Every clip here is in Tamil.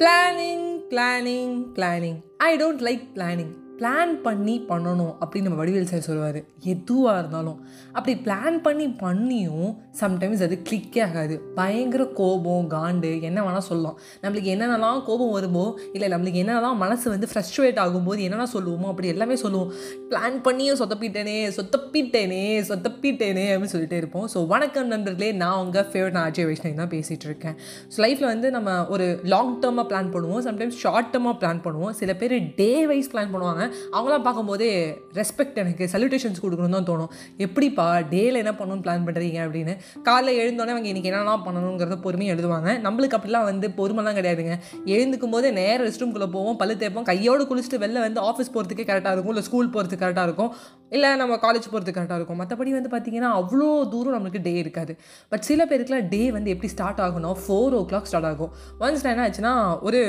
Planning planning planning I don't like planning plan பண்ணி பண்ணணும் அப்படின்னு நம்ம வடிவேல் சார் சொல்லுவார். எதுவாக இருந்தாலும். அப்படி பிளான் பண்ணி பண்ணியும் சம்டைம்ஸ் அது கிளிக்கே ஆகாது. பயங்கர கோபம் காண்டு என்ன வேணால் சொல்லலாம். நம்மளுக்கு என்னென்னலாம் கோபம் வருமோ இல்லை நம்மளுக்கு என்னென்னலாம் மனசு வந்து ஃப்ரஸ்ட்ரேட் ஆகும்போது என்னென்ன சொல்லுவோமோ அப்படி எல்லாமே சொல்லுவோம். பிளான் பண்ணியும் சொத்தப்பிட்டேனே சொத்தப்பிட்டேனே சொத்தப்பிட்டேனே அப்படின்னு சொல்லிட்டே இருப்போம். ஸோ வணக்கம் நண்பர்களே நான் உங்கள் ஃபேவரட் அஜய் வைஷ்ணவி தான் பேசிகிட்டு இருக்கேன். ஸோ லைஃப்பில் வந்து நம்ம ஒரு லாங் டேர்மாக பிளான் பண்ணுவோம் சம்டைம்ஸ் ஷார்ட் டேர்மாக பிளான் பண்ணுவோம். சில பேர் டே வைஸ் பிளான் பண்ணுவாங்க. அவங்களாம் பார்க்கும்போதே ரெஸ்பெக்ட் எனக்கு சல்யூட்டேஷன்ஸ் கொடுக்கணும்னு தான் தோணும். எப்படிப்பா டேயில் என்ன பண்ணணும்னு பிளான் பண்ணுறீங்க அப்படின்னு. காலைல எழுந்தோடனே அவங்க இன்றைக்கி என்னெல்லாம் பண்ணணுங்கிறத பொறுமையாக எழுதுவாங்க. நம்மளுக்கு அப்படிலாம் வந்து பொறுமைலாம் கிடையாதுங்க. எழுந்துக்கும் போது நேரம் ரெஸ்ட் ரூம்குள்ளே போவோம் பல்லு தேய்ப்போம் கையோடு குளிச்சுட்டு வெளில வந்து ஆஃபீஸ் போகிறதுக்கே கரெக்டாக இருக்கும் இல்லை ஸ்கூல் போகிறதுக்கு கரெக்டாக இருக்கும் இல்லை நம்ம காலேஜ் போகிறதுக்கு கரெக்டாக இருக்கும். மற்றபடி வந்து பார்த்திங்கன்னா அவ்வளோ தூரம் நம்மளுக்கு டே இருக்காது. பட் சில பேருக்குலாம் டே வந்து எப்படி ஸ்டார்ட் ஆகணும் ஃபோர் ஓ கிளாக் ஸ்டார்ட் ஆகும் ஒன்ஸ் என்ன ஆச்சுன்னா ஒரு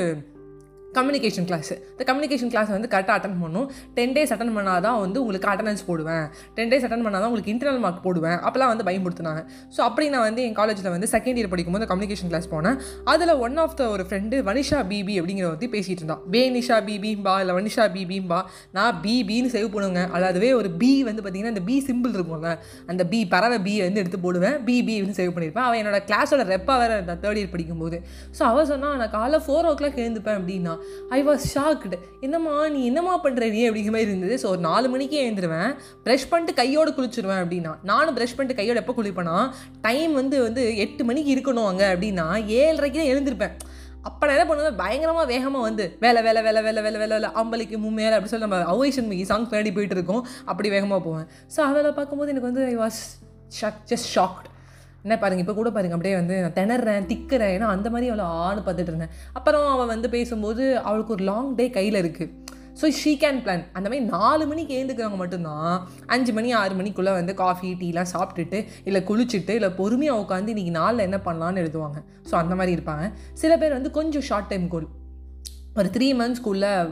கம்யூனிகேஷன் கிளாஸு இந்த கம்யூனிகேஷன் கிளாஸ் வந்து கரெக்டாக அட்டன் பண்ணும். டென் டேஸ் அட்டன் பண்ணால் தான் வந்து உங்களுக்கு அட்டண்டன்ஸ் போடுவேன். டென் டேஸ் அட்டன் பண்ணால் தான் உங்களுக்கு இன்டர்னல் மார்க் போடுவேன். அப்போலாம் வந்து பயன்படுத்தினாங்க ஸோ அப்படி நான் வந்து என் காலேஜில் வந்து செகண்ட் இயர் படிக்கும்போது கம்யூனிகேஷன் கிளாஸ் போனேன். அதில் ஒன் ஆஃப் த ஒரு ஃப்ரெண்டு வனிஷா பிபி அப்படிங்கிற வந்து பேசிகிட்டு இருந்தான். பே நிஷா பிபிம்பா இல்லை வனிஷா பிபிம்பா நான் பிபின்னு சேவ் பண்ணுவேங்க அதாவதுவே ஒரு பி வந்து பார்த்திங்கன்னா அந்த பி சிம்பிள் இருக்கும்ல அந்த பி பறவை பி வந்து எடுத்து போடுவேன். பிபி சேவ் பண்ணியிருப்பேன் அவன் என்னோட கிளாஸோட ரெப்பாக வேறு இருந்தான் தேர்ட் இயர் படிக்கும்போது. ஸோ அவள் சொன்னால் நான் காலைல ஃபோர் ஓ கிளாக் எழுந்துப்பேன் அப்படின்னா ஐ வாஸ் ஷாக்டு என்னம்மா நீ என்னம்மா பண்ணுற நீ அப்படிங்கிற மாதிரி இருந்தது. ஸோ ஒரு நாலு மணிக்கே எழுந்துருவேன். ப்ரஷ் பண்ணிட்டு கையோடு குளிச்சிருவேன் அப்படின்னா. நானும் ப்ரஷ் பண்ணிட்டு கையோடு எப்போ குளிப்பேனா? டைம் வந்து வந்து எட்டு மணிக்கு இருக்கணும் அங்கே அப்படின்னா ஏழரைக்கு தான் எழுந்திருப்பேன். அப்போ நான் என்ன பண்ணுவேன்? பயங்கரமாக வேகமாக வந்து வேலை வேலை வேலை வேலை வேலை வேலை வேலை அம்பளிக்கு மும்மேல அப்படி சொல்லி நம்ம அவைஷன் மிகி சாங் பின்னாடி போயிட்டு இருக்கோம். அப்படி வேகமாக போவேன். ஸோ அதெல்லாம் பார்க்கும்போது எனக்கு வந்து I was shook just shocked என்ன பாருங்கள் இப்போ கூட பாருங்கள் அப்படியே வந்து நான் திணறேன் திக்கிறேன். ஏன்னா அந்த மாதிரி அவளை ஆணு பார்த்துட்டு இருந்தேன். அப்புறம் அவள் வந்து பேசும்போது அவளுக்கு ஒரு லாங் டே கையில் இருக்குது ஸோ ஷீ கேன் பிளான் அந்த மாதிரி நாலு மணிக்கு ஏந்துக்கிறவங்க மட்டும்தான் அஞ்சு மணி ஆறு மணிக்குள்ளே வந்து காஃபி டீலாம் சாப்பிட்டுட்டு இல்லை குளிச்சுட்டு இல்லை பொறுமையாக உட்காந்து இன்றைக்கி நாளில் என்ன பண்ணலான்னு எழுதுவாங்க. ஸோ அந்த மாதிரி இருப்பாங்க. சில பேர் வந்து கொஞ்சம் ஷார்ட் டைம் கோல் ஒரு த்ரீ மந்த்ஸ்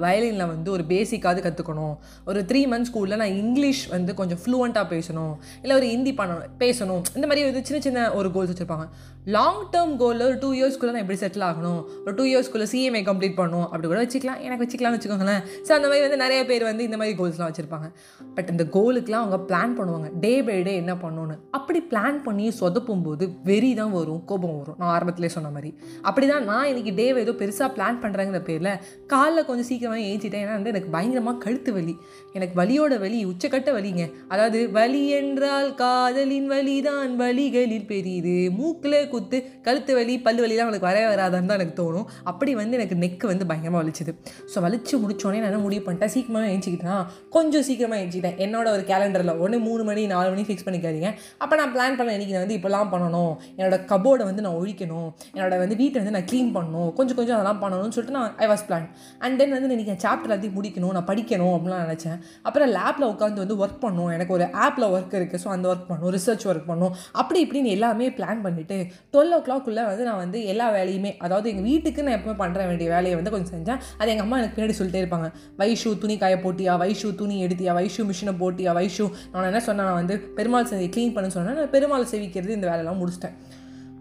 வயலினில் வந்து ஒரு பேசிக்காவது கற்றுக்கணும் ஒரு த்ரீ மந்த்ஸ் நான் இங்கிலீஷ் வந்து கொஞ்சம் ஃப்ளூவெண்ட்டாக பேசணும். இல்லை ஒரு ஹிந்தி பண்ணணும் பேசணும். இந்த மாதிரி வந்து சின்ன சின்ன ஒரு கோல்ஸ் வச்சுருப்பாங்க. லாங் டேர்ம் கோலில் ஒரு டூ இயர்ஸ்க்குள்ளே நான் எப்படி செட்டில் ஆகணும்? ஒரு டூ இயர்ஸ்க்குள்ளே சிஎம்ஏ கம்ப்ளீட் பண்ணணும் அப்படி கூட வச்சுக்கலாம். எனக்கு வச்சுக்கலாம்னு வச்சுக்கோங்களேன். ஸோ அந்த மாதிரி வந்து நிறைய பேர் வந்து இந்த மாதிரி கோல்ஸ்லாம் வச்சுருப்பாங்க. பட் இந்த கோலுக்குலாம் அவங்க பிளான் பண்ணுவாங்க. டே பை டே என்ன பண்ணணும்னு. அப்படி பிளான் பண்ணி சொதப்பும் போது வெறி தான் வரும். கோபம் வரும். நான் ஆரம்பத்திலே சொன்ன மாதிரி. அப்படி தான் நான் இன்றைக்கி டேவை ஏதோ பெருசாக பிளான் பண்ணுறேங்கிற பேரில் காலைல கொஞ்சம் சீக்கிரமாக ஏஞ்சிட்டேன். ஏன்னா வந்து எனக்கு பயங்கரமாக கழுத்து வலி. எனக்கு வலியோட வலி உச்சக்கட்ட வலிங்க. அதாவது வலி என்றால் காதலின் வலி தான் வலிகளில் பெரியது மூக்கில் குத்து கழுத்து வலி பல்லு வலிலாம் எனக்கு வரவே வராதான்னு தான் எனக்கு தோணும். அப்படி வந்து எனக்கு நெக்கு வந்து பயங்கரமாக வலிச்சுது. ஸோ வலிச்சு முடிச்சோடனே நான் முடிவு பண்ணிட்டேன்? சீக்கிரமாக ஏஞ்சிக்கிட்டேன்? கொஞ்சம் சீக்கிரமாக ஏஞ்சிக்கிட்டேன். என்னோட ஒரு கேலண்டரில் ஒன்று மூணு மணி நாலு மணி ஃபிக்ஸ் பண்ணிக்காதீங்க. அப்போ நான் பிளான் பண்ண இன்றைக்கி நான் வந்து இப்போலாம் பண்ணணும். என்னோட கபோர்டை வந்து நான் ஒழிக்கணும். என்னோட வந்து வீட்டை வந்து நான் க்ளீன் பண்ணணும். கொஞ்சம் கொஞ்சம் அதெல்லாம் பண்ணணும்னு சொல்லிட்டு நான் I was plan and then வந்து இன்றைக்கி சாப்டர் எல்லாத்தையும் முடிக்கணும் நான் படிக்கணும் அப்படிலாம் நினச்சேன். அப்புறம் லேப்பில் உட்காந்து வந்து ஒர்க் பண்ணும். எனக்கு ஒரு ஆப்பில் ஒர்க் இருக்குது ஸோ அந்த ஒர்க் பண்ணும் ரிசர்ச் ஒர்க் பண்ணும். அப்படி இப்படின்னு எல்லாமே பிளான் பண்ணிவிட்டு டுவெல் ஓ கிளாக்குள்ளே வந்து நான் வந்து எல்லா வேலையுமே அதாவது எங்கள் வீட்டுக்கு நான் எப்பவுமே பண்ணுற வேண்டிய வேலையை வந்து கொஞ்சம் செஞ்சேன். அது எங்கள் அம்மா எனக்கு பின்னாடி சொல்லிட்டே இருப்பாங்க. வைஷு துணி காய போட்டியா? வைஷு துணி எடுத்தியா? வைஷு மிஷினை போட்டியா? வைஷு நான் என்ன சொன்னேன்? நான் வந்து பெருமாள் செவி க்ளீன் பண்ண சொன்னேன். நான் பெருமாள் சேவிக்கிறது இந்த வேலையெல்லாம் முடிச்சிட்டேன்.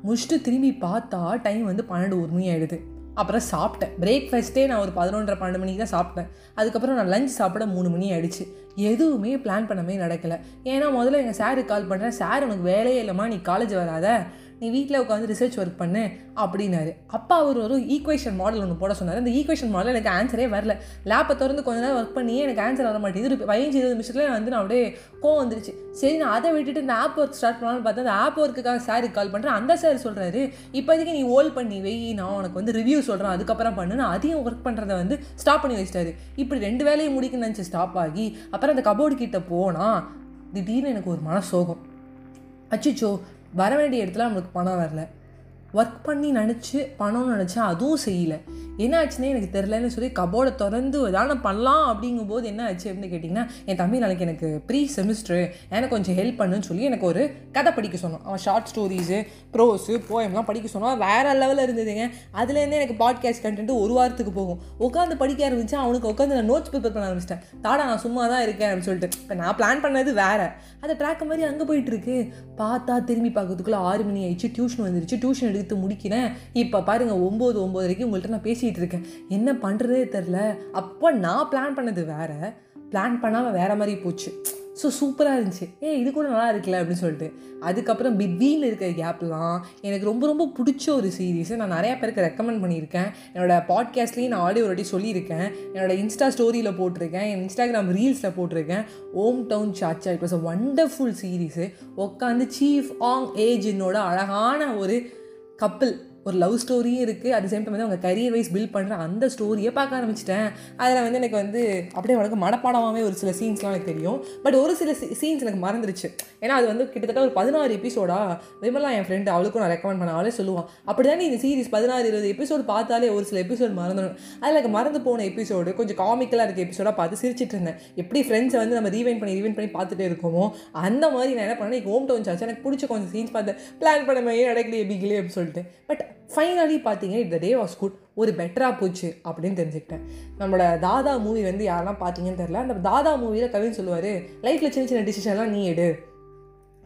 முடிச்சுட்டு திரும்பி பார்த்தா டைம் வந்து பன்னெண்டு ஒரு மணி ஆகிடுது அப்புறம் சாப்பிட்டேன். பிரேக்ஃபாஸ்ட்டே நான் ஒரு பதினொன்றரை பன்னெண்டு மணிக்கு தான் சாப்பிட்டேன். அதுக்கப்புறம் நான் லஞ்ச் சாப்பிட மூணு மணி ஆயிடுச்சு. எதுவுமே பிளான் பண்ணவே நடக்கலை. ஏன்னா முதல்ல எங்கள் சாருக்கு கால் பண்ணுறேன் சார் உனக்கு வேலையே இல்லைம்மா நீ காலேஜ் வராத. நீ வீட்டில் உட்காந்து ரிசர்ச் ஒர்க் பண்ணு அப்படின்னாரு. அப்பா அவர் ஒரு ஈக்குவேஷன் மாடல் ஒன்று போட சொன்னார். அந்த ஈக்குவேஷன் மாடல் எனக்கு ஆன்சரே வரல. லேப்பை திறந்து கொஞ்ச நேரம் ஒர்க் பண்ணியே எனக்கு ஆன்சர் வர மாட்டேங்குது. ஒரு பதினஞ்சு இருபது நிமிஷத்தில் வந்து நான் அப்படியே கோவம் வந்துருச்சு. சரி நான் அதை விட்டுட்டு இந்த ஆப் ஒர்க் ஸ்டார்ட் பண்ணலாம்னு பார்த்தா அந்த ஆப் ஒர்க்குக்காக சாருக்கு கால் பண்ணுறேன் அந்த சார் சொல்கிறாரு இப்போதைக்கு நீ ஹோல்ட் பண்ணி வை. நான் உனக்கு வந்து ரிவ்யூ சொல்கிறேன் அதுக்கப்புறம் பண்ணு. நான் அதையும் ஒர்க் பண்ணுறத வந்து ஸ்டாப் பண்ணி வச்சிட்டாரு. இப்படி ரெண்டு வேலையும் முடிக்கணும்னு நினச்சி ஸ்டாப் ஆகி அப்புறம் அந்த கபோர்டு கிட்ட போனால் திடீர்னு எனக்கு ஒரு மன சோகம் அச்சுச்சோ வர வேண்டிய இடத்துல நம்மளுக்கு பணம் வரல. ஒர்க் பண்ணி நினச்சி பணம்னு நினச்சா அதுவும் செய்யலை. என்னாச்சுன்னே எனக்கு தெரிலன்னு சொல்லி கபோர்டை திறந்து ஏதாவது பண்ணலாம் அப்படிங்கும்போது என்ன ஆச்சு அப்படின்னு கேட்டிங்கன்னா என் தம்பி நாளைக்கு எனக்கு ப்ரீ செமிஸ்டர் எனக்கு கொஞ்சம் ஹெல்ப் பண்ணுன்னு சொல்லி எனக்கு ஒரு கதை படிக்க சொன்னோம் அவன் ஷார்ட் ஸ்டோரிஸு ப்ரோஸு போயம்லாம் படிக்க சொன்னான். வேறு லெவலில் இருந்ததுங்க. அதுலேருந்து எனக்கு பாட்காஸ்ட் கண்டென்ட் ஒரு வாரத்துக்கு போகும். உட்காந்து படிக்க ஆரம்பித்தேன் அவனுக்கு உட்காந்து நான் நோட்ஸ் ப்ரிப்பேர் பண்ண ஆரம்பிச்சிட்டேன். தாடா நான் சும்மா தான் இருக்கேன் அப்படின்னு சொல்லிட்டு. இப்போ நான் பிளான் பண்ணது வேறு. அந்த ட்ராக் மாதிரி அங்கே போயிட்டு இருக்கு. பார்த்தா திரும்பி பார்க்கறதுக்குள்ள ஆறு மணி ஆயிடுச்சு. டியூஷன் வந்துருச்சு. டியூஷன் எடுத்து முடிக்கிறேன். இப்போ பாருங்கள் ஒம்பது ஒம்பது வரைக்கும் உங்கள்கிட்ட நான் பேசிகிட்டு இருக்கேன். என்ன பண்ணுறதே தெரில அப்போ நான் பிளான் பண்ணது வேற. பிளான் பண்ணாமல் வேறு மாதிரி போச்சு. ஸோ சூப்பராக இருந்துச்சு. ஏ இது கூட நல்லா இருக்குல்ல அப்படின்னு சொல்லிட்டு. அதுக்கப்புறம் பிட்வீனில் இருக்கிற கேப்லாம் எனக்கு ரொம்ப ரொம்ப பிடிச்ச ஒரு சீரீஸ் நான் நிறையா பேருக்கு ரெக்கமெண்ட் பண்ணியிருக்கேன். என்னோட பாட்காஸ்ட்லேயும் நான் ஆடியோ ஒரு வாட்டி சொல்லியிருக்கேன். என்னோட இன்ஸ்டா ஸ்டோரியில் போட்டிருக்கேன். என் இன்ஸ்டாகிராம் ரீல்ஸில் போட்டிருக்கேன். Hometown cha cha it was a wonderful series உட்காந்து சீஃப் ஆங் ஏஜினோட அழகான ஒரு கப்பிள் ஒரு லவ் ஸ்டோரியும் இருக்குது அட் சேம் டைம் வந்து அவங்க கரியர் வைஸ் பில்ட் பண்ணுற அந்த ஸ்டோரியை பார்க்க ஆரம்பிச்சிட்டேன். அதில் வந்து எனக்கு வந்து அப்படியே உனக்கு மனப்பாடமாகவே ஒரு சில சீன்ஸ்லாம் எனக்கு தெரியும். பட் ஒரு சில சீன்ஸ் எனக்கு மறந்துருச்சு. ஏன்னா அது வந்து கிட்டத்தட்ட ஒரு பதினாறு எபிசோடா விமலா என் ஃப்ரெண்டு அவளுக்கும் நான் ரெக்கமெண்ட் பண்ண அவளே சொல்லுவான். அப்படி தானே இந்த சீரிஸ் பதினாறு இருபது எபிசோடு பார்த்தாலே ஒரு சில எபிசோடு மறந்துடும். அதில் எனக்கு மறந்து போன எபிசோடு கொஞ்சம் காமிக்கலாக இருக்க எபிசோடாக பார்த்து சிரிச்சிட்டு இருந்தேன். எப்படி ஃப்ரெண்ட்ஸை வந்து நம்ம ரீவைன் பண்ணி ரீவைன் பண்ணி பார்த்துட்டே இருக்கோமோ அந்த மாதிரி நான் என்ன பண்ணேன் ஹோம் டவுன் சாச்சு எனக்கு பிடிச்ச கொஞ்சம் சீன்ஸ் பார்த்தேன் பிளான் பண்ண மாதிரி நடக்கலையே பிகிலே அப்படின்னு சொல்லிட்டு. பட் ஃபைனலி பார்த்தீங்க இந்த டே வாஸ் குட் ஒரு பெட்டராக போச்சு அப்படின்னு தெரிஞ்சுக்கிட்டேன். நம்மளோட தாதா மூவி வந்து யாரெல்லாம் பார்த்தீங்கன்னு தெரில அந்த தாதா மூவியில் கவின் சொல்லுவார் லைஃப்பில் சின்ன சின்ன டிசிஷன்லாம் நீ எடு.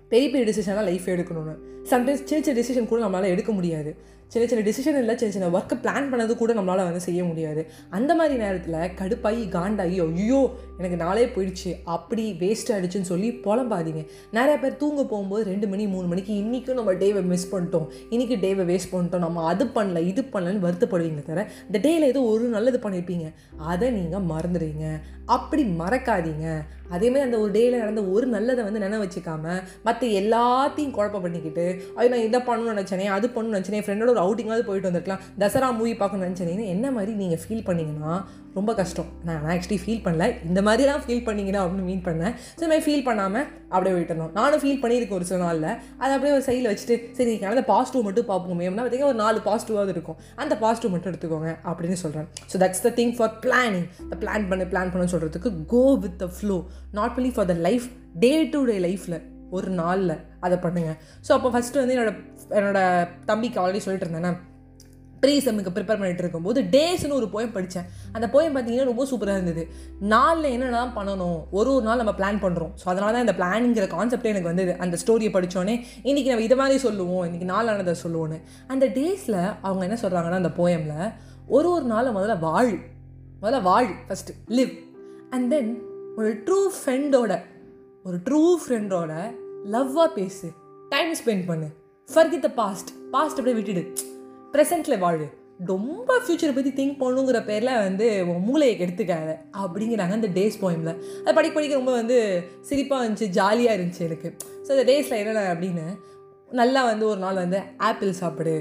பெரிய பெரிய டிசிஷன்லாம் லைஃப் எடுக்கணும்னு. சம்டைம்ஸ் சின்ன சின்ன டிசிஷன் கூட நம்மளால் எடுக்க முடியாது. சின்ன சின்ன டிசிஷன் இல்லை சின்ன சின்ன ஒர்க்கை பிளான் பண்ணது கூட நம்மளால் வந்து செய்ய முடியாது. அந்த மாதிரி நேரத்தில் கடுப்பாகி காண்டாகி ஐயோ எனக்கு நாளே போயிடுச்சு அப்படி வேஸ்ட் ஆகிடுச்சுன்னு சொல்லி புலம்பாதீங்க. நிறைய பேர் தூங்க போகும்போது ரெண்டு மணி மூணு மணிக்கு இன்றைக்கும் நம்ம டேவை மிஸ் பண்ணிட்டோம். இன்றைக்கி டேவை வேஸ்ட் பண்ணிட்டோம். நம்ம அது பண்ணல இது பண்ணலன்னு வருத்தப்படுவீங்க தவிர இந்த டேயில் ஏதோ ஒரு நல்லது பண்ணியிருப்பீங்க அதை நீங்கள் மறந்துடுவீங்க. அப்படி மறக்காதீங்க. அதேமாதிரி அந்த ஒரு டேயில் நடந்த ஒரு நல்லதை வந்து நினை வச்சுக்காம மற்ற எல்லாத்தையும் குழப்பம் பண்ணிக்கிட்டு அது நான் இதை பண்ணணும்னு நினச்சேனே அது பண்ணணும்னு நினச்சேனே என் ஃப்ரெண்டோட ஒரு அவுட்டிங்காவது போயிட்டு வந்திருக்கலாம் தசரா மூவி பார்க்கணும்னு நினச்சேனே என்ன மாதிரி நீங்கள் ஃபீல் பண்ணிங்கன்னா ரொம்ப கஷ்டம். நான் நான் ஆக்சுவலி ஃபீல் பண்ணல. இந்த மாதிரிலாம் ஃபீல் பண்ணிங்கன்னா அப்படின்னு மீன் பண்ணேன். ஸோ மாதிரி ஃபீல் பண்ணாமல் அப்படியே போயிட்டு நானும் ஃபீல் பண்ணியிருக்கேன் ஒரு சில நாளில். அதை அப்படியே ஒரு சைடில் வச்சுட்டு சரி நீங்கள் அந்த பாசிட்டிவ் மட்டும் பார்ப்போம். அப்படின்னா பார்த்தீங்கன்னா ஒரு நாலு பாசிட்டிவாக இருக்கும். அந்த பாசிட்டிவ் மட்டும் எடுத்துக்கோங்க அப்படின்னு சொல்கிறேன் so that's the thing for planning the plan பண்ணு பிளான் பண்ண சொல்கிறதுக்கு go with the flow not only for the life day to day லைஃப்பில் ஒரு நாளில் அதை பண்ணுங்கள் ஸோ அப்போ ஃபஸ்ட்டு வந்து என்னோட என்னோட தம்பிக்கு ஆல்ரெடி சொல்லிட்டு இருந்தேன்னா ப்ரீ செம்முக்கு ப்ரிப்பேர் பண்ணிட்டு இருக்கும்போது டேஸ்னு ஒரு போயம் படித்தேன் அந்த போயம் பார்த்தீங்கன்னா ரொம்ப சூப்பராக இருந்தது. நாளில் என்னென்ன பண்ணணும் ஒரு ஒரு நாள் நம்ம பிளான் பண்ணுறோம் ஸோ அதனால தான் இந்த பிளானிங்கிற கான்செப்டே எனக்கு வந்தது. அந்த ஸ்டோரியை படித்தோன்னே இன்றைக்கி நம்ம இதை மாதிரி சொல்லுவோம் இன்றைக்கி நாளானதை சொல்லுவோன்னு அந்த டேஸில் அவங்க என்ன சொல்கிறாங்கன்னா அந்த போயமில் ஒரு ஒரு நாளில் முதல்ல வாழ். முதல்ல வாழ் ஃபஸ்ட்டு லிவ் அண்ட் தென் ஒரு ட்ரூ ஃப்ரெண்டோட ஒரு ட்ரூ ஃப்ரெண்டோட லவ்வாக பேசு. டைம் ஸ்பெண்ட் பண்ணு. ஃபர்கிட் த பாஸ்ட் பாஸ்ட் அப்படியே விட்டுடு. ப்ரெசென்ட்டில் வாழு ரொம்ப ஃப்யூச்சரை பற்றி திங்க் பண்ணுங்கிற பேரில் வந்து உன் மூளையை கெடுத்துக்காத அப்படிங்கிறாங்க அந்த டேஸ் போயமில் அது படிக்க படிக்க ரொம்ப வந்து சிரிப்பாக இருந்துச்சு ஜாலியாக இருந்துச்சு எனக்கு. ஸோ அந்த டேஸில் என்னென்ன அப்படின்னு நல்லா வந்து ஒரு நாள் வந்து ஆப்பிள் சாப்பிடு.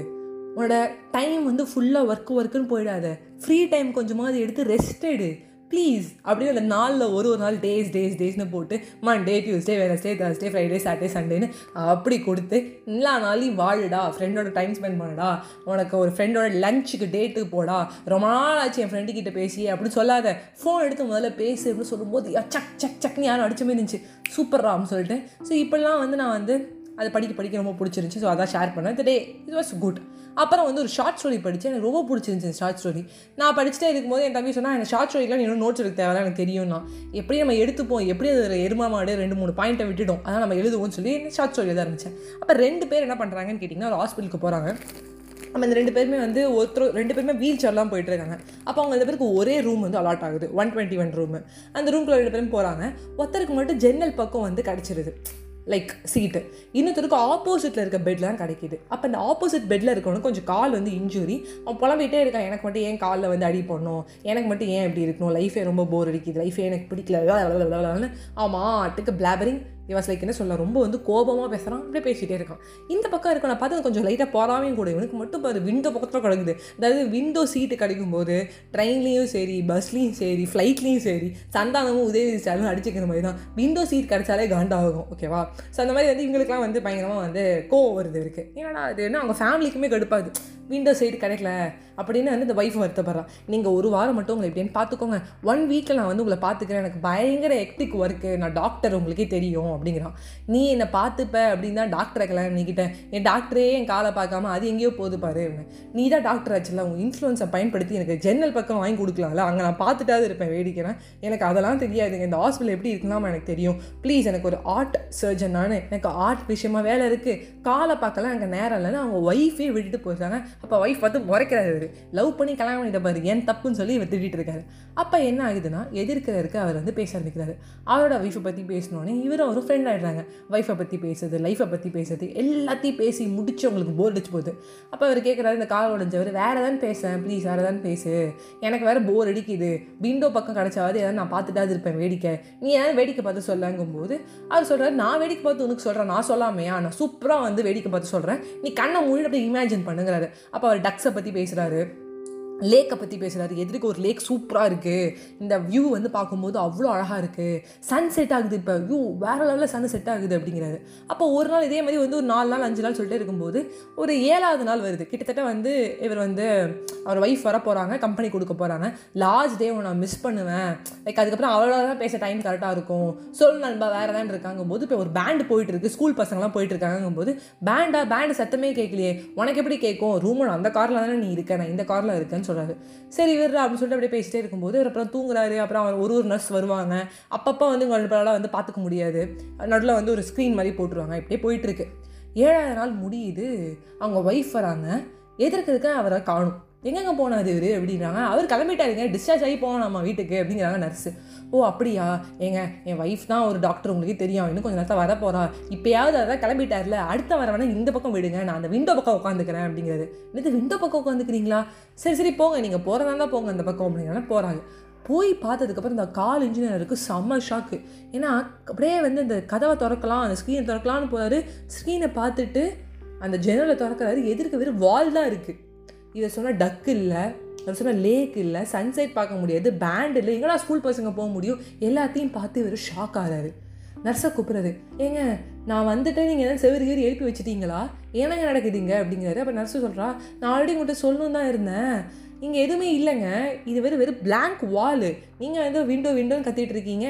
உன்னோட டைம் வந்து ஃபுல்லாக ஒர்க் ஒர்க்குன்னு போயிடாத. ஃப்ரீ டைம் கொஞ்சமாவது எடுத்து ரெஸ்ட் எடு. ப்ளீஸ் அப்படின்னு அந்த நாளில் ஒரு ஒரு நாள் டேஸ் டேஸ் டேஸ்னு போட்டு Monday Tuesday Wednesday Thursday Friday Saturday சண்டேன்னு அப்படி கொடுத்து எல்லா நாளையும் வாழுடா ஃப்ரெண்டோட டைம் ஸ்பெண்ட் பண்ணுடா உனக்கு ஒரு ஃப்ரெண்டோட லஞ்சுக்கு டேட்டுக்கு போடா ரொம்ப நாள் ஆச்சு என் ஃப்ரெண்டு கிட்ட பேசி அப்படின்னு சொல்லாத. ஃபோன் எடுத்து முதல்ல பேசு அப்படின்னு சொல்லும்போது சக் சக் சக்னு யாரும் அடிச்ச மாதிரி இருந்துச்சு. சூப்பர்ரான்னு சொல்லிட்டு. ஸோ இப்போல்லாம் வந்து நான் வந்து அதை படிக்க படிக்க ரொம்ப பிடிச்சிருந்துச்சி. ஸோ அதான் ஷேர் பண்ணேன். டே இட் வாஸ் குட் அப்புறம் வந்து ஒரு ஷார்ட் ஸ்டோரி படித்தேன் எனக்கு ரொம்ப பிடிச்சிருந்துச்சி ஷார்ட் ஸ்டோரி நான் படிச்சுட்டே இருக்கும்போது என் தம்பி சொன்னால் எனக்கு ஷார்ட் ஸ்டோரிக்கெலாம் இன்னும் நோட்ஸ் எடுக்க தேவை எனக்கு தெரியும்னா. எப்படி நம்ம எடுத்துப்போம் எப்படி அது எருமா மாடு ரெண்டு மூணு பாயிண்ட்டை விட்டுடும். அதான் நம்ம எழுதுவோம்னு சொல்லி ஷார்ட் ஸ்டோரி எழுத இருந்துச்சு அப்போ ரெண்டு பேர் என்ன பண்ணுறாங்கன்னு கேட்டிங்கன்னா ஒரு ஹாஸ்பிட்டலுக்கு போகிறாங்க நம்ம இந்த ரெண்டு பேருமே வந்து ஒருத்தர் ரெண்டு பேருமே வீல் சேர்லாம் போயிட்டு இருக்காங்க அப்போ அவங்க ரெண்டு பேருக்கு ஒரே ரூம் வந்து அலாட் ஆகுது. ஒன் டுவெண்ட்டி ஒன் ரூமு அந்த ரூம்குள்ள ரெண்டு பேரும் போகிறாங்க ஒருத்தருக்கு மட்டும் ஜன்னல் பக்கம் வந்து கிடச்சிருது. லைக் சீட்டு இன்னொருத்தருக்கு ஆப்போசிட்டில் இருக்க பெட்லாம் கிடைக்கிது. அப்போ அந்த ஆப்போசிட் பெட்டில் இருக்கவனுக்கு கொஞ்சம் கால் வந்து இன்ஜுரி அவன் புலம்பிகிட்டே இருக்கான் எனக்கு மட்டும் ஏன் காலில் வந்து அடி பண்ணணும் எனக்கு மட்டும் ஏன் இப்படி இருக்கணும்? லைஃபே ரொம்ப போர் அடிக்குது. லைஃபே எனக்கு பிடிக்கல. ஆமாம் ஆட்டுக்கு பிளாபரிங் இவன் லைக் என்ன சொல்ல ரொம்ப வந்து கோபமாக பேசுகிறான் அப்படியே பேசிகிட்டே இருக்கான். இந்த பக்கம் இருக்க நான் பார்த்து கொஞ்சம் லைட்டாக போகாமையும் கூட இவனுக்கு மட்டும் பாரு விண்டோ பக்கத்தில் கிடக்குது. அதாவது விண்டோ சீட்டு கிடைக்கும் போது ட்ரெயின்லேயும் சரி பஸ்லேயும் சரி ஃப்ளைட்லேயும் சரி சந்தானமும் உதவி ஸ்டாலும் அடிச்சுக்கிற மாதிரி தான். விண்டோ சீட் கிடைச்சாலே காண்டாகும் ஓகேவா ஸோ அந்த மாதிரி வந்து இவங்களுக்குலாம் வந்து பயங்கரமாக வந்து கோவம் வருது இருக்குது ஏன்னா அது என்ன அவங்க ஃபேமிலிக்குமே கடுப்பாது விண்டோ சைடு கிடைக்கல அப்படின்னு வந்து இந்த ஒய்ஃப் வருத்தப்படுறான் நீங்கள் ஒரு வாரம் மட்டும் உங்களை எப்படின்னு பார்த்துக்கோங்க. ஒன் வீக்கில் நான் வந்து உங்களை பார்த்துக்கிறேன். எனக்கு பயங்கர எக்டிக் ஒர்க்கு நான் டாக்டர் உங்களுக்கே தெரியும். பண்ணணும் அப்படிங்கிறான். நீ என்னை பார்த்துப்ப அப்படின்னு தான் டாக்டரை கல்யாணம் பண்ணிக்கிட்டேன் என் டாக்டரே என் காலை பார்க்காம அது எங்கேயோ போது பாரு நீ தான் டாக்டர் ஆச்சுல உங்கள் இன்ஃப்ளூன்ஸை பயன்படுத்தி எனக்கு ஜன்னல் பக்கம் வாங்கி கொடுக்கலாம்ல? அங்கே நான் பார்த்துட்டாவது இருப்பேன் வேடிக்கிறேன் எனக்கு அதெல்லாம் தெரியாதுங்க. இந்த ஹாஸ்பிட்டல் எப்படி இருக்கலாமா எனக்கு தெரியும். ப்ளீஸ் எனக்கு ஒரு ஆர்ட் சர்ஜன் நான். எனக்கு ஆர்ட் விஷயமா வேலை இருக்குது காலை பார்க்கலாம் எனக்கு நேரம் இல்லைன்னு அவங்க ஒய்ஃபே விட்டுட்டு போயிருக்காங்க அப்போ ஒய்ஃப் பார்த்து முறைக்கிறாரு லவ் பண்ணி கல்யாணம் பண்ணிட்ட பாரு ஏன் தப்புன்னு சொல்லி இவர் திட்டிட்டு இருக்காரு. அப்போ என்ன ஆகுதுன்னா எதிர்க்கிறதுக்கு அவர் வந்து பேச ஆரம்பிக்கிறாரு. அவரோட ஒய்ஃபை பற்றி பேசினோடனே இவரும் ஒரு ஃப்ரெண்ட் ஆகிடுறாங்க ஒய்ஃபை பற்றி பேசுறது லைஃப்பை பற்றி பேசுறது எல்லாத்தையும் பேசி முடிச்சு அவங்களுக்கு போர் அடிச்சு போகுது. அப்போ அவர் கேட்குறாரு இந்த கால் உடஞ்சவர் வேறு ஏதாவது பேசுகிறேன் ப்ளீஸ் வேறு எதாவது பேசு. எனக்கு வேறு போர் அடிக்குது. விண்டோ பக்கம் கிடச்சாவது ஏதாவது நான் பார்த்துட்டாது இருப்பேன் வேடிக்கை. நீ ஏதாவது வேடிக்கை பார்த்து சொல்லங்கும்போது அவர் சொல்கிறார் நான் வேடிக்கை பார்த்து உனக்கு சொல்கிறேன் நான் சொல்லாமையா? நான் சூப்பராக வந்து வேடிக்கை பார்த்து சொல்கிறேன் நீ கண்ணை மூடி அப்படியே இமேஜின் பண்ணுங்கிறாரு. அப்போ அவர் டக்ஸை பற்றி பேசுகிறாரு லேக்கை பற்றி பேசுகிறாரு எதிர்க்க ஒரு லேக் சூப்பராக இருக்குது இந்த வியூ வந்து பார்க்கும்போது அவ்வளோ அழகாக இருக்குது சன் செட் ஆகுது இப்போ. வியூ வேறு லெவலில் சன் செட் ஆகுது அப்படிங்கிறாரு. அப்போ ஒரு நாள் இதே மாதிரி வந்து ஒரு நாலு நாள் அஞ்சு நாள் சொல்லிட்டு இருக்கும்போது ஒரு ஏழாவது நாள் வருது. கிட்டத்தட்ட வந்து இவர் வந்து அவர் ஒய்ஃப் வர போகிறாங்க கம்பெனி கொடுக்க போகிறாங்க லாஸ்ட் டே நான் மிஸ் பண்ணுவேன். லைக் அதுக்கப்புறம் அவ்வளோ தான் பேச டைம் கரெக்டாக இருக்கும். சொல் நண்பா வேறு தான் இருக்காங்க போது இப்போ ஒரு பேண்டு போயிட்டு இருக்கு. ஸ்கூல் பசங்களாம் போயிட்டு இருக்காங்கும் போது பேண்டா பேண்டு சத்தமே கேட்கலையே உனக்கு எப்படி கேட்கும் ரூமோட அந்த காரில் தானே நீ இருக்க. நான் இந்த காரில் இருக்கேன்னு சொல்கிறாரு சரி விடுறா அப்படின்னு சொல்லிட்டு அப்படியே பேசிட்டே இருக்கும்போது இவர் அப்புறம் தூங்குறாரு. அப்புறம் அவர் ஒரு ஒரு நர்ஸ் வருவாங்க. அப்பப்போ வந்து உங்களால் வந்து பார்த்துக்க முடியாது. நடுவில் வந்து ஒரு ஸ்க்ரீன் மாதிரி போட்டுருவாங்க. இப்படியே போயிட்டுருக்கு ஏழாவது நாள் முடியுது. அவங்க ஒய்ஃப் வராங்க. எதிர்க்கிறதுக்கு அவரை காணும். எங்கெங்க போனாரு இவர் அப்படின்றாங்க. அவர் கிளம்பிட்டாருங்க. டிஸ்சார்ஜ் ஆகி போவோம் நம்ம வீட்டுக்கு அப்படிங்கிறாங்க நர்ஸு ஓ அப்படியா? ஏங்க என் ஒய்ஃப் தான் ஒரு டாக்டர் உங்களுக்கே தெரியும். இன்னும் கொஞ்சம் நேரத்தில் வர போகிறா இப்போயாவது அதான் கிளம்பிட்டார்ல. அடுத்த வர வேணா இந்த பக்கம் விடுங்க. நான் அந்த விண்டோ பக்கம் உட்காந்துக்கிறேன் அப்படிங்கிறது இது விண்டோ பக்கம் உட்காந்துக்கிறீங்களா சரி சரி போங்க. நீங்கள் போகிறதா இருந்தால் போங்க அந்த பக்கம் அப்படிங்கிறாங்க. போகிறாங்க போய் பார்த்ததுக்கப்புறம் இந்த கால் இன்ஜினியருக்கு செம்ம ஷாக்கு ஏன்னா அப்படியே வந்து இந்த கதவை திறக்கலாம் அந்த ஸ்க்ரீனை திறக்கலாம்னு போகிறாரு ஸ்க்ரீனை பார்த்துட்டு அந்த ஜெனரலை திறக்கிறாரு. எதிர்க்க வெறும் வால் தான் இருக்குது இவர் சொன்ன டக் இல்லை அவர் சொன்ன லேக் இல்லை சன்செட் பார்க்க முடியாது பேண்ட் இல்லை எங்கடா ஸ்கூல் பசங்க போக முடியும்? எல்லாத்தையும் பார்த்து இவர் ஷாக் ஆகிறாரு நர்ஸை கூப்பிட்றது ஏங்க நான் வந்துட்டேன் நீங்கள் எதாவது செவரு கீறி எழுப்பி வச்சுட்டீங்களா? என்னங்க நடக்குதுங்க? அப்படிங்கிறாரு. அப்போ நர்ஸு சொல்கிறா நான் ஆல்ரெடி உங்கள்கிட்ட சொல்லணும் தான் இருந்தேன். இங்கே எதுவுமே இல்லைங்க. இது வெறும் வெறும் பிளாங்க் வாலு நீங்கள் ஏதோ விண்டோ விண்டோன்னு கத்திட்டு இருக்கீங்க.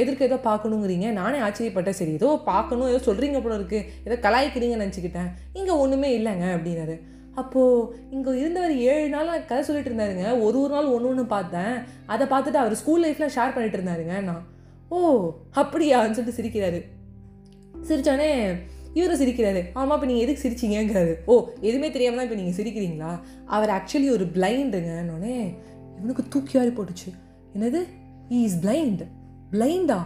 எதிர்க்க ஏதோ பார்க்கணுங்கிறீங்க. நானே ஆச்சரியப்பட்டேன். சரி ஏதோ பார்க்கணும் ஏதோ சொல்கிறீங்க போல இருக்குது ஏதோ கலாய்க்கிறீங்கன்னு நினச்சிக்கிட்டேன். இங்கே ஒன்றுமே இல்லைங்க. அப்படின்னாரு அப்போது இங்கே இருந்தவர் ஏழு நாள் நான் கதை சொல்லிட்டு இருந்தாருங்க. ஒரு ஒரு நாள் ஒன்று ஒன்று பார்த்தேன். அதை பார்த்துட்டு அவர் ஸ்கூல் லைஃப்பில் ஷேர் பண்ணிட்டு இருந்தாருங்க நான். ஓ அப்படியான்னு சொல்லிட்டு சிரிக்கிறாரு. சிரிச்சானே இவரும் சிரிக்கிறாரு. ஆமாம் இப்போ நீங்கள் எதுக்கு சிரிச்சிங்கிறாரு ஓ எதுவுமே தெரியாமல் தான் இப்போ நீங்கள் சிரிக்கிறீங்களா? அவர் ஆக்சுவலி ஒரு பிளைண்டுங்கன்னொடனே இவனுக்கு தூக்கி வாரி போட்டுச்சு. என்னது? ஈ இஸ் பிளைண்ட் பிளைண்டா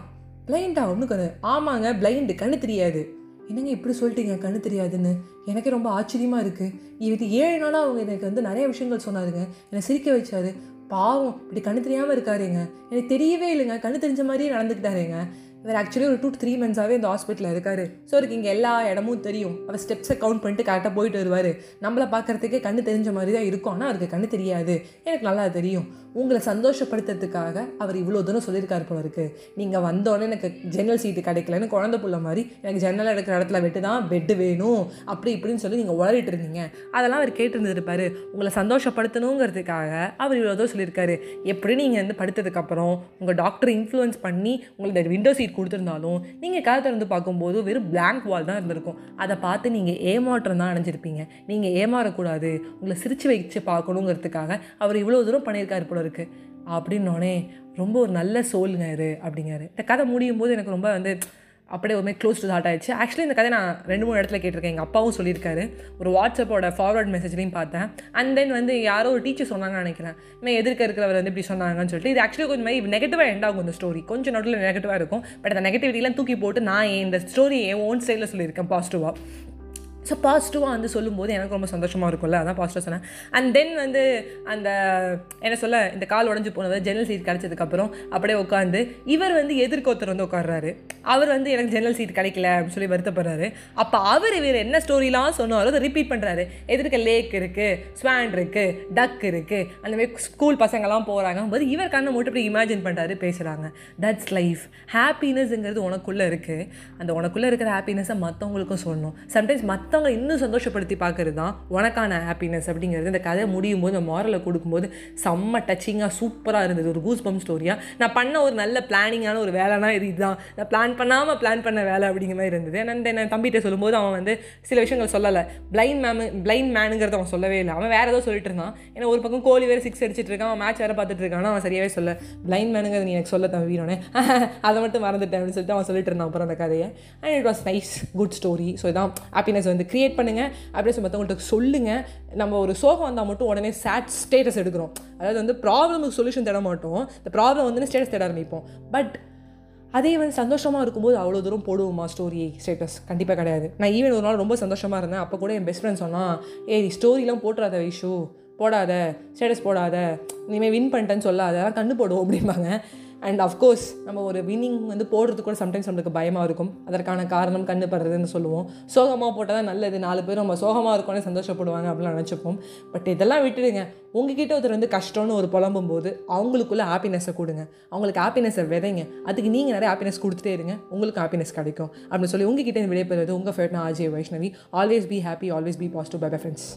பிளைண்டா ஒன்றுக்கு ஆமாங்க பிளைண்டு கண்ணு தெரியாது. என்னங்க இப்படி சொல்லிட்டீங்க? கண்ணு தெரியாதுன்னு. எனக்கே ரொம்ப ஆச்சரியமாக இருக்குது இது ஏழு நாளாக அவங்க எனக்கு வந்து நிறைய விஷயங்கள் சொன்னாருங்க. என்னை சிரிக்க வச்சாரு. பாவம் இப்படி கண்ணு தெரியாமல் இருக்காருங்க. எனக்கு தெரியவே இல்லைங்க. கண்ணு தெரிஞ்ச மாதிரியே நடந்துக்கிட்டாருங்க. இவர் ஆக்சுவலி ஒரு டூ த்ரீ மந்த்ஸாகவே இந்த ஹாஸ்பிட்டலில் இருக்கார். ஸோ அவருக்கு இங்கே எல்லா இடமும் தெரியும். அவர் ஸ்டெப்ஸை கவுண்ட் பண்ணிட்டு கரெக்டாக போயிட்டு வருவார். நம்மளை பார்க்குறதுக்கே கண்ணு தெரிஞ்ச மாதிரி தான் இருக்கும். ஆனால் அவருக்கு கண்ணு தெரியாது. எனக்கு நல்லா தெரியும். உங்களை சந்தோஷப்படுத்துறதுக்காக அவர் இவ்வளோ தூரம் சொல்லியிருக்காரு போல இருக்கு. நீங்கள் வந்தோடனே எனக்கு ஜன்னல் சீட்டு கிடைக்கலன்னு குழந்த புள்ள மாதிரி எனக்கு ஜன்னல் எடுக்கிற இடத்துல வெட்டு தான் பெட்டு வேணும். அப்படி இப்படின்னு சொல்லி நீங்கள் உளறிட்டு இருந்தீங்க. அதெல்லாம் அவர் கேட்டுருந்துருப்பார். உங்களை சந்தோஷப்படுத்தணுங்கிறதுக்காக அவர் இவ்வளோ தூரம் சொல்லியிருக்காரு. எப்படி நீங்கள் வந்து படுத்ததுக்கப்புறம் உங்கள் டாக்டர் இன்ஃப்ளூயன்ஸ் பண்ணி உங்களுக்கு விண்டோ சீட் கொடுத்துருந்தாலும் நீங்கள் கதை திறந்து பார்க்கும்போது வெறும் பிளாங்க் வால் தான் இருந்திருக்கும். அதை பார்த்து நீங்கள் ஏமாற்றம் தான் அடைஞ்சிருப்பீங்க நீங்கள் ஏமாறக்கூடாது. உங்களை சிரிச்சு வச்சு பார்க்கணுங்கிறதுக்காக அவர் இவ்வளோ தூரம் பண்ணியிருக்காரு போல இருக்கு. அப்படின்னோடனே ரொம்ப ஒரு நல்ல சோலுங்க இரு அப்படிங்காரு இந்த கதை முடியும் போது எனக்கு ரொம்ப வந்து அப்படியே ஒரு மாதிரி க்ளோஸ் டு ஹார்ட் ஆயிடுச்சு. ஆக்சுவலி இந்த கதை நான் ரெண்டு மூணு இடத்துல கேட்டிருக்கேன். எங்கள் அப்பாவும் சொல்லியிருக்காரு. ஒரு வாட்ஸ்அப்போட ஃபார்வர்ட் மெசேஜ்லையும் பார்த்தேன். அண்ட் தென் வந்து யாரோ ஒரு டீச்சர் சொன்னாங்கன்னு நினைக்கிறேன். நான் எதிர்க்க இருக்கிறவர் வந்து இப்படி சொன்னாங்கன்னு சொல்லிட்டு இது ஆக்சுவலி கொஞ்சம் மாதிரி நெகட்டிவாக எண்ட் ஆகும் இந்த ஸ்டோரி கொஞ்சம் நடுவில் நெகட்டிவாக இருக்கும். பட் அந்த நெகட்டிவிட்டிலாம் தூக்கி போட்டு நான் இந்த ஸ்டோரி என் ஓன் ஸ்டைலில் சொல்லியிருக்கேன் பாசிட்டிவாக ஸோ பாசிட்டிவாக வந்து சொல்லும்போது எனக்கு ரொம்ப சந்தோஷமாக இருக்கும்ல. அதான் பாசிட்டிவாக சொன்னேன். அண்ட் தென் வந்து அந்த என்ன சொல்ல இந்த கால் உடஞ்சி போனது ஜன்னல் சீட் கிடச்சதுக்கப்புறம் அப்படியே உட்காந்து இவர் வந்து எதிர்கொத்தர் வந்து உட்காடுறாரு அவர் வந்து எனக்கு ஜன்னல் சீட் கிடைக்கல அப்படின்னு சொல்லி வருத்தப்படுறாரு. அப்போ அவர் இவர் என்ன ஸ்டோரிலாம் சொன்னாரோ அதை ரிப்பீட் பண்ணுறாரு எதிர்க்க லேக் இருக்குது ஸ்வான் இருக்குது டக் இருக்குது அந்த மாதிரி ஸ்கூல் பசங்கள்லாம் போகிறாங்க போது இவர் கண்ணை மட்டும் இப்படி இமேஜின் பண்ணுறாரு பேசுகிறாங்க தட்ஸ் லைஃப் ஹாப்பினஸ்ங்கிறது உனக்குள்ளே இருக்குது அந்த உனக்குள்ளே இருக்கிற ஹாப்பினஸை மற்றவங்களுக்கும் சொல்லணும். சம்டைம்ஸ் மற்ற மற்றவங்க இன்னும் சந்தோஷப்படுத்தி பார்க்கறது தான் உனக்கான ஹாப்பினஸ் அப்படிங்கிறது. இந்த கதை முடியும் போது இந்த மாரலை கொடுக்கும்போது செம்ம டச்சிங்காக சூப்பராக இருந்தது. ஒரு கூஸ் பம் ஸ்டோரியாக நான் பண்ண ஒரு நல்ல பிளானிங்கான ஒரு வேலைனா இது இதுதான். நான் பிளான் பண்ணாமல் பிளான் பண்ண வேலை அப்படிங்கிற மாதிரி இருந்தது. நான் என் தம்பிகிட்ட சொல்லும்போது அவன் வந்து சில விஷயங்கள் சொல்லலை. பிளைண்ட் மேமு பிளைண்ட் மேனுங்கிறத அவன் சொல்லவே இல்லை. அவன் வேறு ஏதோ சொல்லிட்டு இருந்தான். ஏன்னா ஒரு பக்கம் கோலி வேறு சிக்ஸ் அடிச்சிட்டு இருக்கான். அவன் மேட்ச் வேறு பார்த்துட்டு இருக்கான். அவன் சரியாகவே சொல்ல பிளைண்ட் மேனுங்கிறது நீ எனக்கு சொல்ல தம்பினோடனே அதை மட்டும் மறந்துட்டேன் அப்படின்னு சொல்லிட்டு அவன் சொல்லிட்டு இருந்தான். அப்புறம் அந்த கதையை. And it was nice good story so இதான் ஹாப்பினஸ் வந்து கிரியேட் பண்ணுங்கள் அப்படியே சொல்லி மற்றவங்கள்ட்ட சொல்லுங்கள் நம்ம ஒரு சோகம் வந்தால் மட்டும் உடனே சேட் ஸ்டேட்டஸ் எடுக்கிறோம். அதாவது வந்து ப்ராப்ளமுக்கு சொல்யூஷன் தேட மாட்டோம். இந்த ப்ராப்ளம் வந்து ஸ்டேட்டஸ் தேட ஆரம்பிப்போம். பட் அதே வந்து சந்தோஷமாக இருக்கும்போது அவ்வளோ தூரம் போடுவோமா ஸ்டோரி ஸ்டேட்டஸ் கண்டிப்பாக கிடையாது. நான் ஈவன் ஒரு நாள் ரொம்ப சந்தோஷமாக இருந்தேன். அப்போ கூட என் பெஸ்ட் ஃப்ரெண்ட் சொன்னான் ஏய் ஸ்டோரிலாம் போட்டுறாத விஷு. போடாத. ஸ்டேட்டஸ் போடாத. இனிமேல் வின் பண்ணிட்டேன்னு சொல்லாத. அதெல்லாம் கண்ணு போடுவோம் அப்படிம்பாங்க. அண்ட் அஃப்கோர்ஸ் நம்ம ஒரு வின்னிங் வந்து போடுறதுக்கு கூட சம்டைம்ஸ் நம்மளுக்கு பயமாக இருக்கும். அதற்கான காரணம் கண்ணு படுறதுன்னு சொல்லுவோம். சோகமாக போட்டால் தான் நல்லது. நாலு பேர் நம்ம சோகமாக இருக்கோன்னு சந்தோஷப்படுவாங்க அப்படின்னு நினச்சிப்போம். பட் இதெல்லாம் விட்டுடுங்க. உங்ககிட்ட ஒருத்தர் வந்து கஷ்டம்னு ஒரு புலம்பும் போது அவங்களுக்குள்ள ஹாப்பினஸை கொடுங்க. அவங்களுக்கு ஹாப்பினஸை விதைங்க. அதுக்கு நீங்கள் நிறைய ஹாப்பினஸ் கொடுத்துட்டே இருங்க. உங்களுக்கு ஹாப்பினஸ் கிடைக்கும். அப்படின்னு சொல்லி உங்ககிட்ட விடைபெறுவது உங்கள் ஃபேட்னா Ajay Vaishnavi. Always be happy always be positive bye bye friends